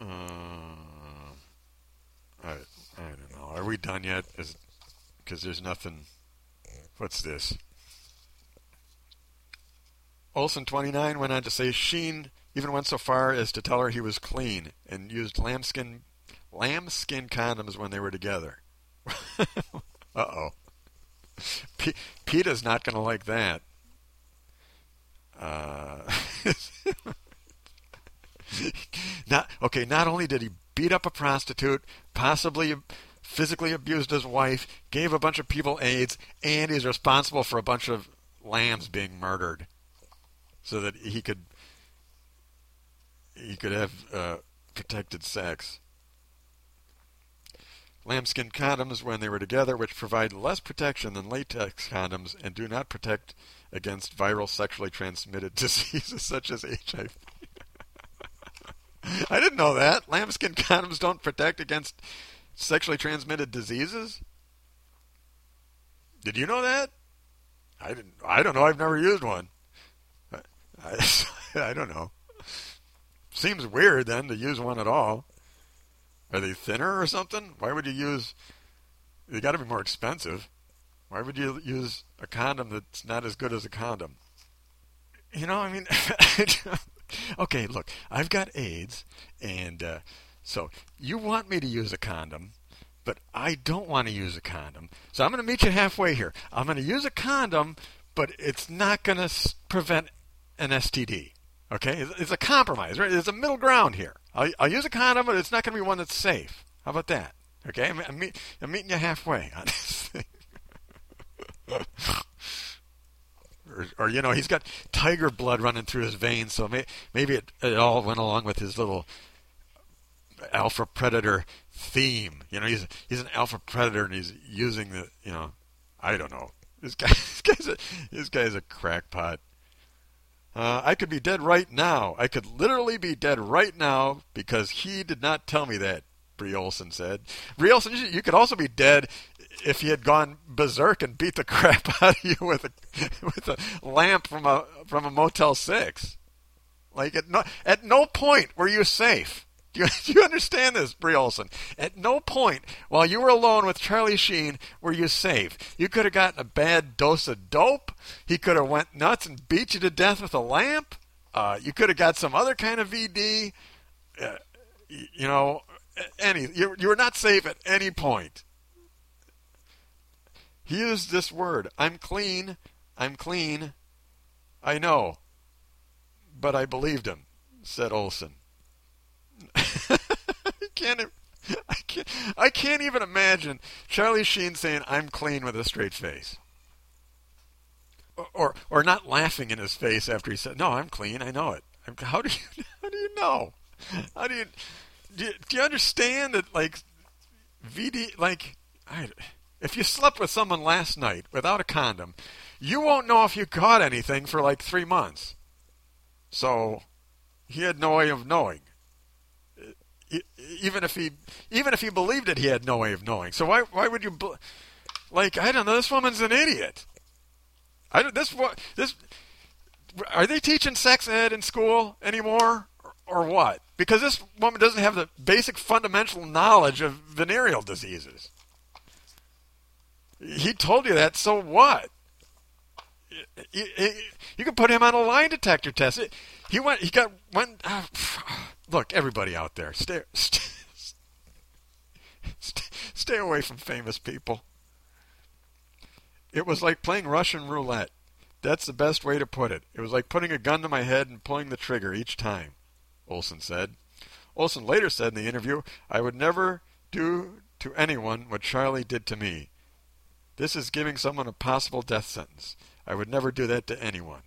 Uh, I I don't know. Are we done yet? Is Because there's nothing. What's this? Olson 29 went on to say Sheen even went so far as to tell her he was clean and used lambskin lambskin condoms when they were together. uh oh. P- PETA's not going to like that. Uh, not okay. Not only did he beat up a prostitute, possibly physically abused his wife, gave a bunch of people AIDS, and he's responsible for a bunch of lambs being murdered, so that he could he could have uh, protected sex. Lambskin condoms when they were together, which provide less protection than latex condoms and do not protect against viral sexually transmitted diseases such as HIV. I didn't know that. Lambskin condoms don't protect against sexually transmitted diseases. Did you know that? I didn't. I don't know. I've never used one. I, don't know. Seems weird then to use one at all. Are they thinner or something? Why would you use? They got to be more expensive. Why would you use a condom that's not as good as a condom? You know, I mean, okay, look, I've got AIDS, and uh, so you want me to use a condom, but I don't want to use a condom. So I'm going to meet you halfway here. I'm going to use a condom, but it's not going to prevent an STD. Okay, it's a compromise, right? There's a middle ground here. I'll, I'll use a condom, but it's not going to be one that's safe. How about that? Okay, I'm, I'm, meet, I'm meeting you halfway on this thing. or, or, you know, he's got tiger blood running through his veins, so may, maybe it, it all went along with his little alpha predator theme. You know, he's he's an alpha predator and he's using the you know, I don't know. This guy, this guy's a this guy's a crackpot. Uh, I could be dead right now. I could literally be dead right now because he did not tell me that. Bree Olson said. Bree Olson, you could also be dead if he had gone berserk and beat the crap out of you with a with a lamp from a from a Motel Six. Like at no at no point were you safe. Do you, understand this, Bree Olson? At no point while you were alone with Charlie Sheen were you safe. You could have gotten a bad dose of dope. He could have went nuts and beat you to death with a lamp. Uh, you could have got some other kind of VD. Uh, you know, any you, you were not safe at any point. He used this word. I'm clean. I'm clean. I know. But I believed him, said Olson. Can't I can't I can't even imagine Charlie Sheen saying I'm clean with a straight face. Or, or, or not laughing in his face after he said, "No, I'm clean. I know it." How do you how do you know? How do you do you, do you understand that like VD like I, if you slept with someone last night without a condom, you won't know if you caught anything for like 3 months. So he had no way of knowing even if he even if he believed it, he had no way of knowing. So why why would you like I don't know? This woman's an idiot. I don't this what this are they teaching sex ed in school anymore or, or what? Because this woman doesn't have the basic fundamental knowledge of venereal diseases. He told you that, so what? You, you, you can put him on a lie detector test. He went. He got went. Uh, look, everybody out there, stay, stay, stay away from famous people. It was like playing Russian roulette. That's the best way to put it. It was like putting a gun to my head and pulling the trigger each time, Olson said. Olson later said in the interview, I would never do to anyone what Charlie did to me. This is giving someone a possible death sentence. I would never do that to anyone.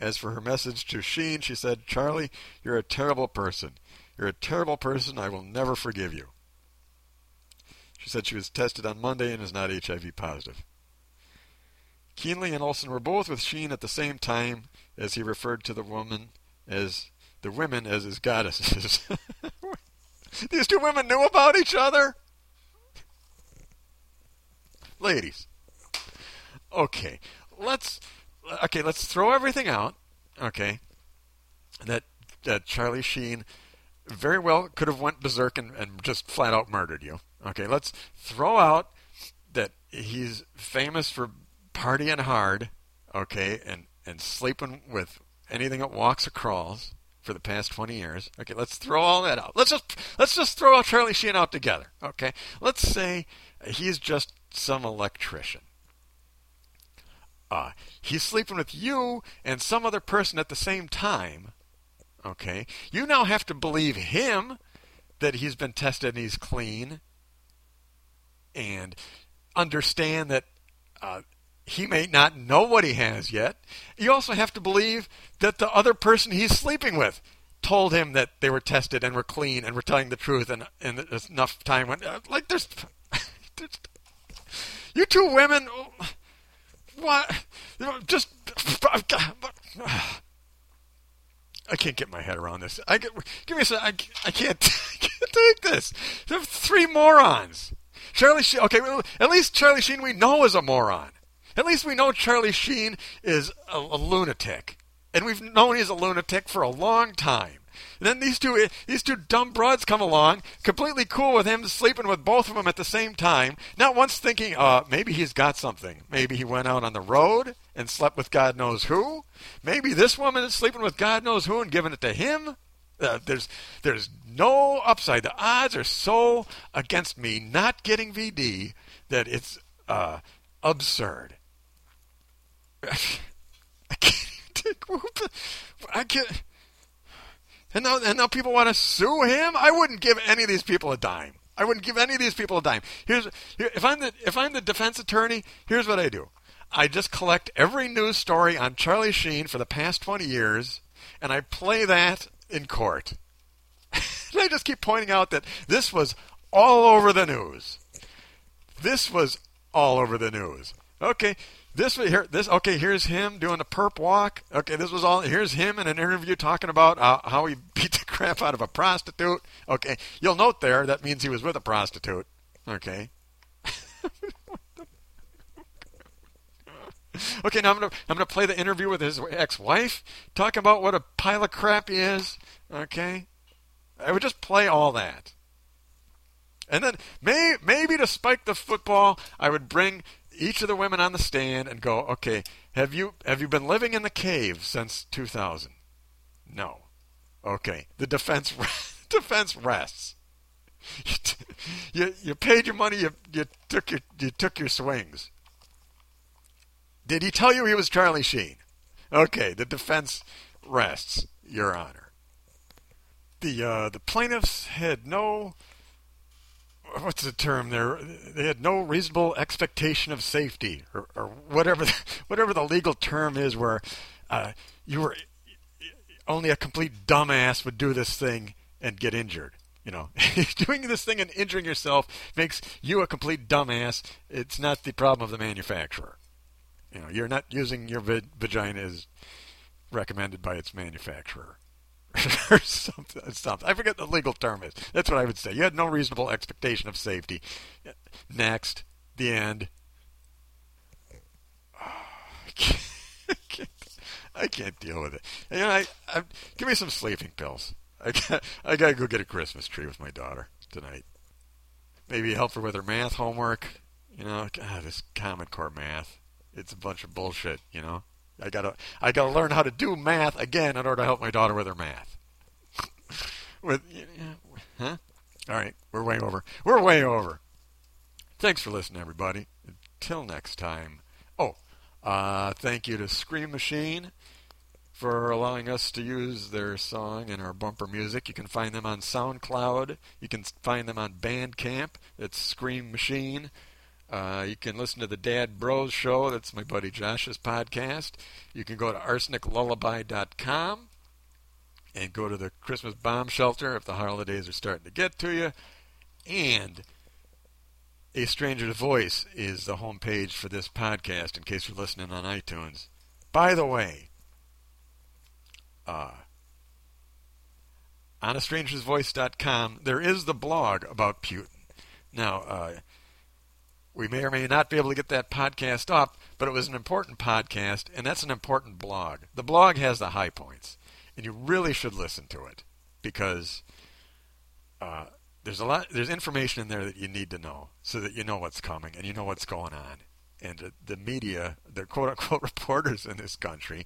As for her message to Sheen, she said, Charlie, you're a terrible person. You're a terrible person. I will never forgive you. She said she was tested on Monday and is not HIV positive. Kienle and Olson were both with Sheen at the same time as he referred to the woman as the women as his goddesses. These two women knew about each other? Ladies. Okay, let's okay, let's throw everything out. Okay, that that Charlie Sheen very well could have went berserk and, and just flat out murdered you. Okay, let's throw out that he's famous for partying hard. Okay, and and sleeping with anything that walks or crawls. for the past 20 years. Okay, let's throw all that out. Let's just let's just throw Charlie Sheen out together. Okay, let's say he's just some electrician. Uh, he's sleeping with you and some other person at the same time. Okay, you now have to believe him that he's been tested and he's clean, and understand that uh, he may not know what he has yet. You also have to believe that the other person he's sleeping with told him that they were tested and were clean and were telling the truth, and and enough time went. uh, like there's, there's you two women, what? Just I can't get my head around this. I get, give me a second. I, I can't, I can't take this. There are three morons. Charlie Sheen. Okay, well, at least Charlie Sheen we know is a moron. At least we know Charlie Sheen is a, a lunatic, and we've known he's a lunatic for a long time. And then these two these two dumb broads come along, completely cool with him sleeping with both of them at the same time. Not once thinking, uh, maybe he's got something. Maybe he went out on the road and slept with God knows who. Maybe this woman is sleeping with God knows who and giving it to him. Uh, there's there's no upside. The odds are so against me not getting VD that it's uh, absurd. I can't take whoop. I can't. And now, and now people want to sue him. I wouldn't give any of these people a dime. I wouldn't give any of these people a dime. Here's here, if I'm the if I'm the defense attorney. Here's what I do. I just collect every news story on Charlie Sheen for the past 20 years, and I play that in court. and I just keep pointing out that this was all over the news. This was all over the news. Okay, this here this okay here's him doing a perp walk. Okay this was all here's him in an interview talking about uh, how he beat the crap out of a prostitute. Okay you'll note there that means he was with a prostitute. Okay. Okay now i'm gonna i'm gonna play the interview with his ex-wife talking about what a pile of crap he is. Okay. I would just play all that. And then may, maybe to spike the football, I would bring each of the women on the stand and go, okay, have you have you been living in the cave since 2000? No. Okay. The defense defense rests. You, you, you paid your money. You you took your you took your swings. Did he tell you he was Charlie Sheen? Okay. The defense rests, Your Honor. The uh, the plaintiffs had no what's the term there? They had no reasonable expectation of safety, or, or whatever, the, whatever the legal term is, where uh, you were only a complete dumbass would do this thing and get injured. You know, doing this thing and injuring yourself makes you a complete dumbass. It's not the problem of the manufacturer. You know, you're not using your vagina as recommended by its manufacturer. or something, something. I forget the legal term is. That's what I would say. You had no reasonable expectation of safety. Next, the end. I, can't, I, can't, deal with it. You know, I, I, give me some sleeping pills. I got, I got to go get a Christmas tree with my daughter tonight. Maybe help her with her math homework. You know, God, this Common Core math. It's a bunch of bullshit, you know. I gotta I gotta learn how to do math again in order to help my daughter with her math. with huh? All right, we're way over. We're way over. Thanks for listening, everybody. Until next time. Oh, uh, thank you to Scream Machine for allowing us to use their song in our bumper music. You can find them on SoundCloud. You can find them on Bandcamp. It's Scream Machine. Uh, you can listen to the Dad Bros Show. That's my buddy Josh's podcast. You can go to arseniclullaby.com and go to the Christmas bomb shelter if the holidays are starting to get to you. And A Stranger's Voice is the homepage for this podcast in case you're listening on iTunes. By the way, uh, on astrangersvoice.com, there is the blog about Putin. Now, uh, we may or may not be able to get that podcast up, but it was an important podcast, and that's an important blog. The blog has the high points, and you really should listen to it because uh, there's a lot, there's information in there that you need to know so that you know what's coming and you know what's going on. And the media, the quote unquote reporters in this country,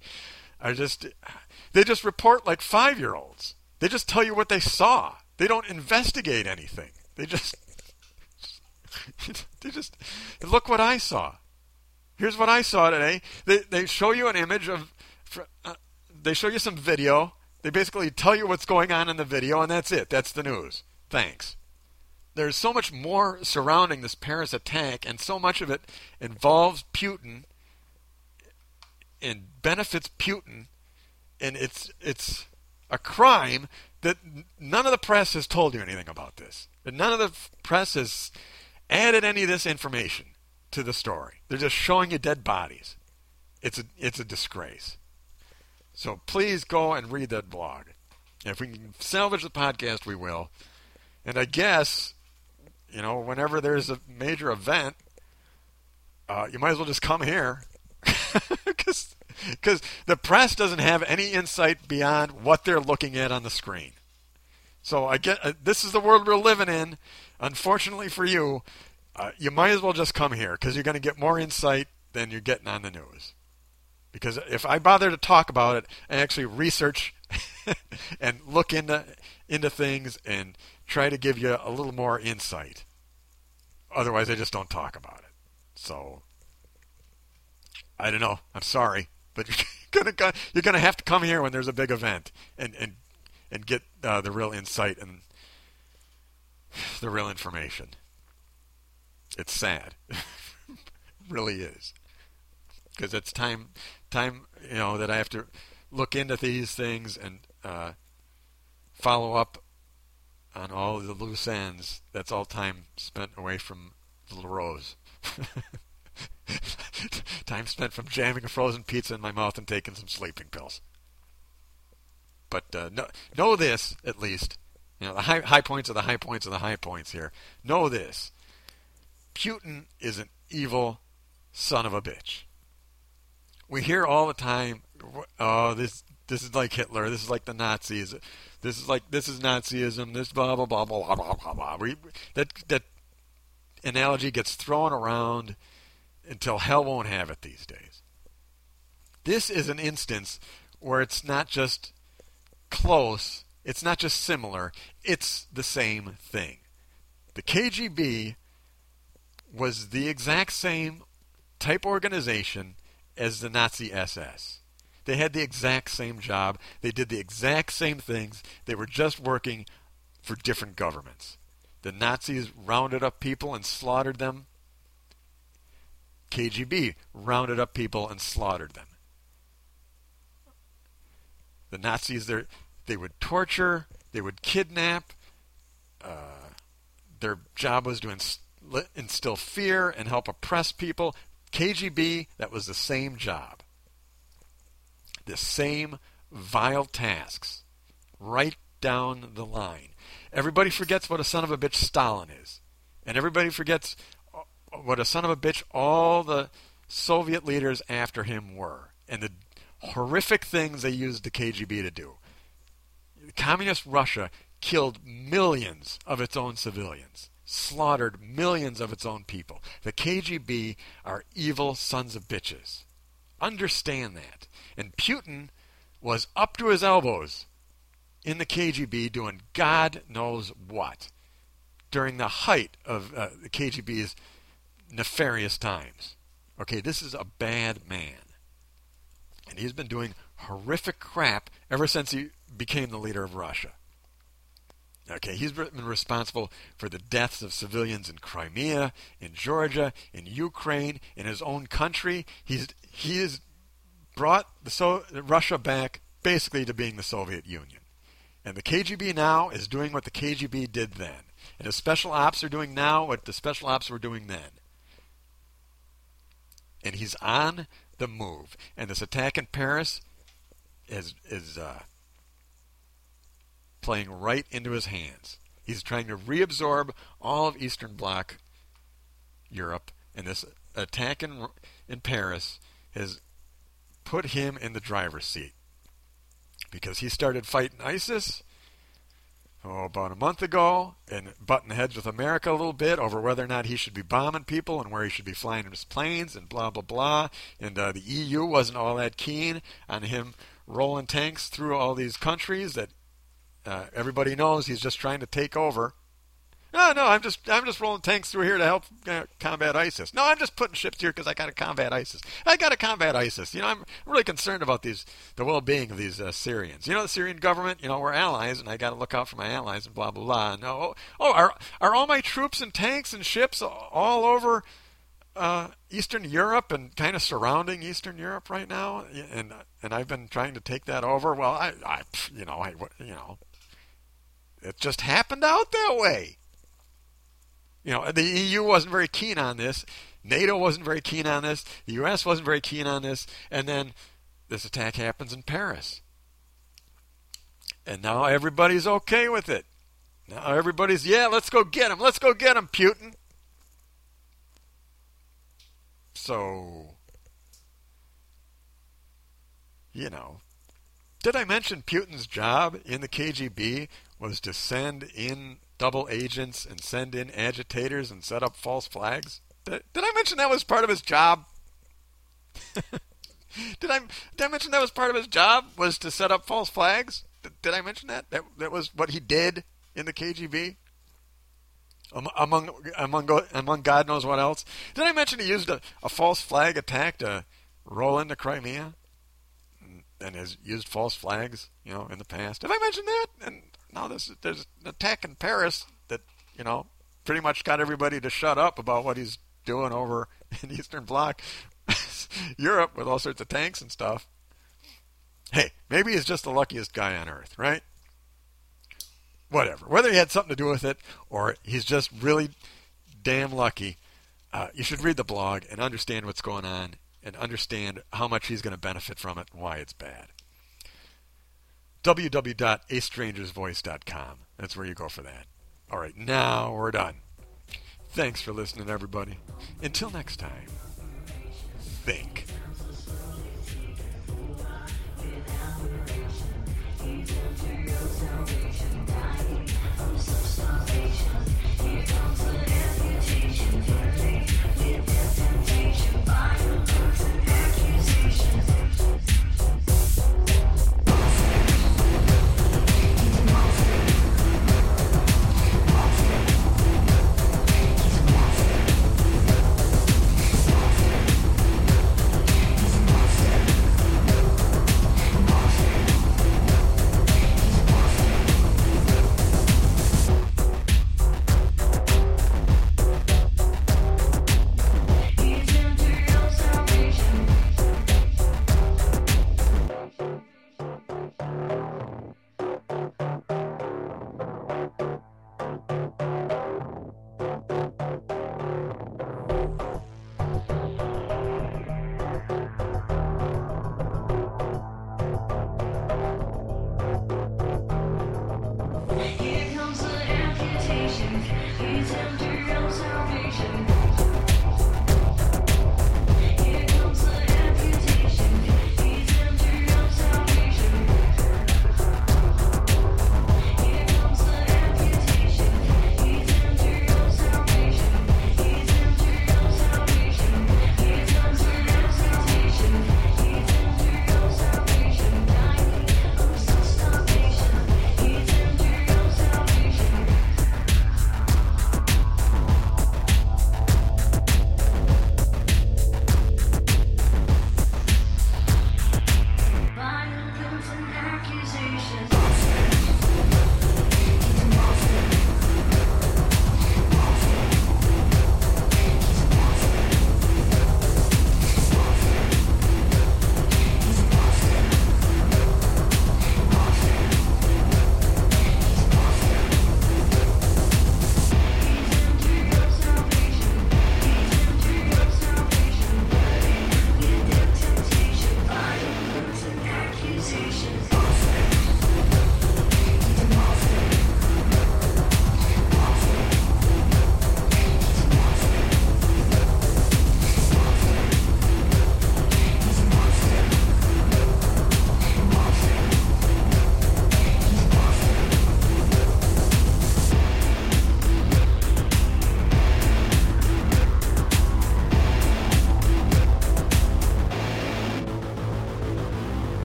are just they just report like five year olds. They just tell you what they saw. They don't investigate anything. They just they just look what I saw. Here's what I saw today. They they show you an image of uh, they show you some video. They basically tell you what's going on in the video and that's it. That's the news. Thanks. There's so much more surrounding this Paris attack and so much of it involves Putin and benefits Putin and it's it's a crime that none of the press has told you anything about this. That none of the press has added any of this information to the story. They're just showing you dead bodies. It's a it's a disgrace. So please go and read that blog. If we can salvage the podcast, we will. And I guess, you know, whenever there's a major event, uh, you might as well just come here, because the press doesn't have any insight beyond what they're looking at on the screen. So I get uh, this is the world we're living in. Unfortunately for you, uh, you might as well just come here because you're going to get more insight than you're getting on the news. Because if I bother to talk about it and actually research and look into into things and try to give you a little more insight, otherwise I just don't talk about it. So I don't know. I'm sorry, but you're gonna you're gonna have to come here when there's a big event and and and get uh, the real insight and the real information. It's sad, really is, because it's time time you know that I have to look into these things and uh, follow up on all the loose ends. That's all time spent away from little Rose. Time spent from jamming a frozen pizza in my mouth and taking some sleeping pills. But uh, know, know this, at least. You know, the high, high points are the high points are the high points here. Know this. Putin is an evil son of a bitch. We hear all the time, oh, this this is like Hitler. This is like the Nazis. This is like this is Nazism. This blah blah blah blah blah blah blah. We, that that analogy gets thrown around until hell won't have it these days. This is an instance where it's not just close, it's not just similar, it's the same thing. The KGB was the exact same type organization as the Nazi SS. They had the exact same job. They did the exact same things. They were just working for different governments. The Nazis rounded up people and slaughtered them KGB rounded up people and slaughtered them. The Nazis, they would torture, they would kidnap. Uh, their job was to instill fear and help oppress people. KGB, that was the same job. The same vile tasks, right down the line. Everybody forgets what a son of a bitch Stalin is. And everybody forgets what a son of a bitch all the Soviet leaders after him were, and the horrific things they used the KGB to do. Communist Russia killed millions of its own civilians, slaughtered millions of its own people. The KGB are evil sons of bitches. Understand that. And Putin was up to his elbows in the KGB doing God knows what during the height of uh, the KGB's nefarious times. Okay, this is a bad man. And he's been doing horrific crap ever since he became the leader of Russia. Okay, he's been responsible for the deaths of civilians in Crimea, in Georgia, in Ukraine, in his own country. He's he has brought the so- Russia back basically to being the Soviet Union. And the KGB now is doing what the KGB did then. And the special ops are doing now what the special ops were doing then and he's on the move. And this attack in Paris is is uh, playing right into his hands. He's trying to reabsorb all of Eastern Bloc Europe, and this attack in in Paris has put him in the driver's seat because he started fighting ISIS. oh, about a month ago and butting heads with America a little bit over whether or not he should be bombing people and where he should be flying his planes and blah, blah, blah. And uh, the EU wasn't all that keen on him rolling tanks through all these countries that uh, everybody knows he's just trying to take over. No, no, I'm just I'm just rolling tanks through here to help uh, combat ISIS. No, I'm just putting ships here because I got to combat ISIS. I got to combat ISIS. You know, I'm really concerned about these the well-being of these uh, Syrians. You know, the Syrian government. You know, we're allies, and I got to look out for my allies and blah blah blah. No, oh, are are all my troops and tanks and ships all over uh, Eastern Europe and kind of surrounding Eastern Europe right now? And and I've been trying to take that over. Well, I, I you know, I you know, it just happened out that way. You know, the EU wasn't very keen on this. NATO wasn't very keen on this. The US wasn't very keen on this. And then this attack happens in Paris. And now everybody's okay with it. Now everybody's, yeah, let's go get him. Let's go get him, Putin. So, you know, did I mention Putin's job in the KGB was to send in double agents and send in agitators and set up false flags? Did, did I mention that was part of his job? did I did I mention that was part of his job was to set up false flags? Did, did I mention that? That that was what he did in the KGB. Among among among God knows what else. Did I mention he used a, a false flag attack to roll into Crimea? and has used false flags, you know, in the past. Have I mentioned that? And now this, there's an attack in Paris that, you know, pretty much got everybody to shut up about what he's doing over in Eastern Bloc Europe with all sorts of tanks and stuff. Hey, maybe he's just the luckiest guy on earth, right? Whatever. Whether he had something to do with it or he's just really damn lucky, uh, you should read the blog and understand what's going on and understand how much he's going to benefit from it and why it's bad www.astrangersvoice.com. That's where you go for that. All right, now we're done. Thanks for listening, everybody. Until next time, think.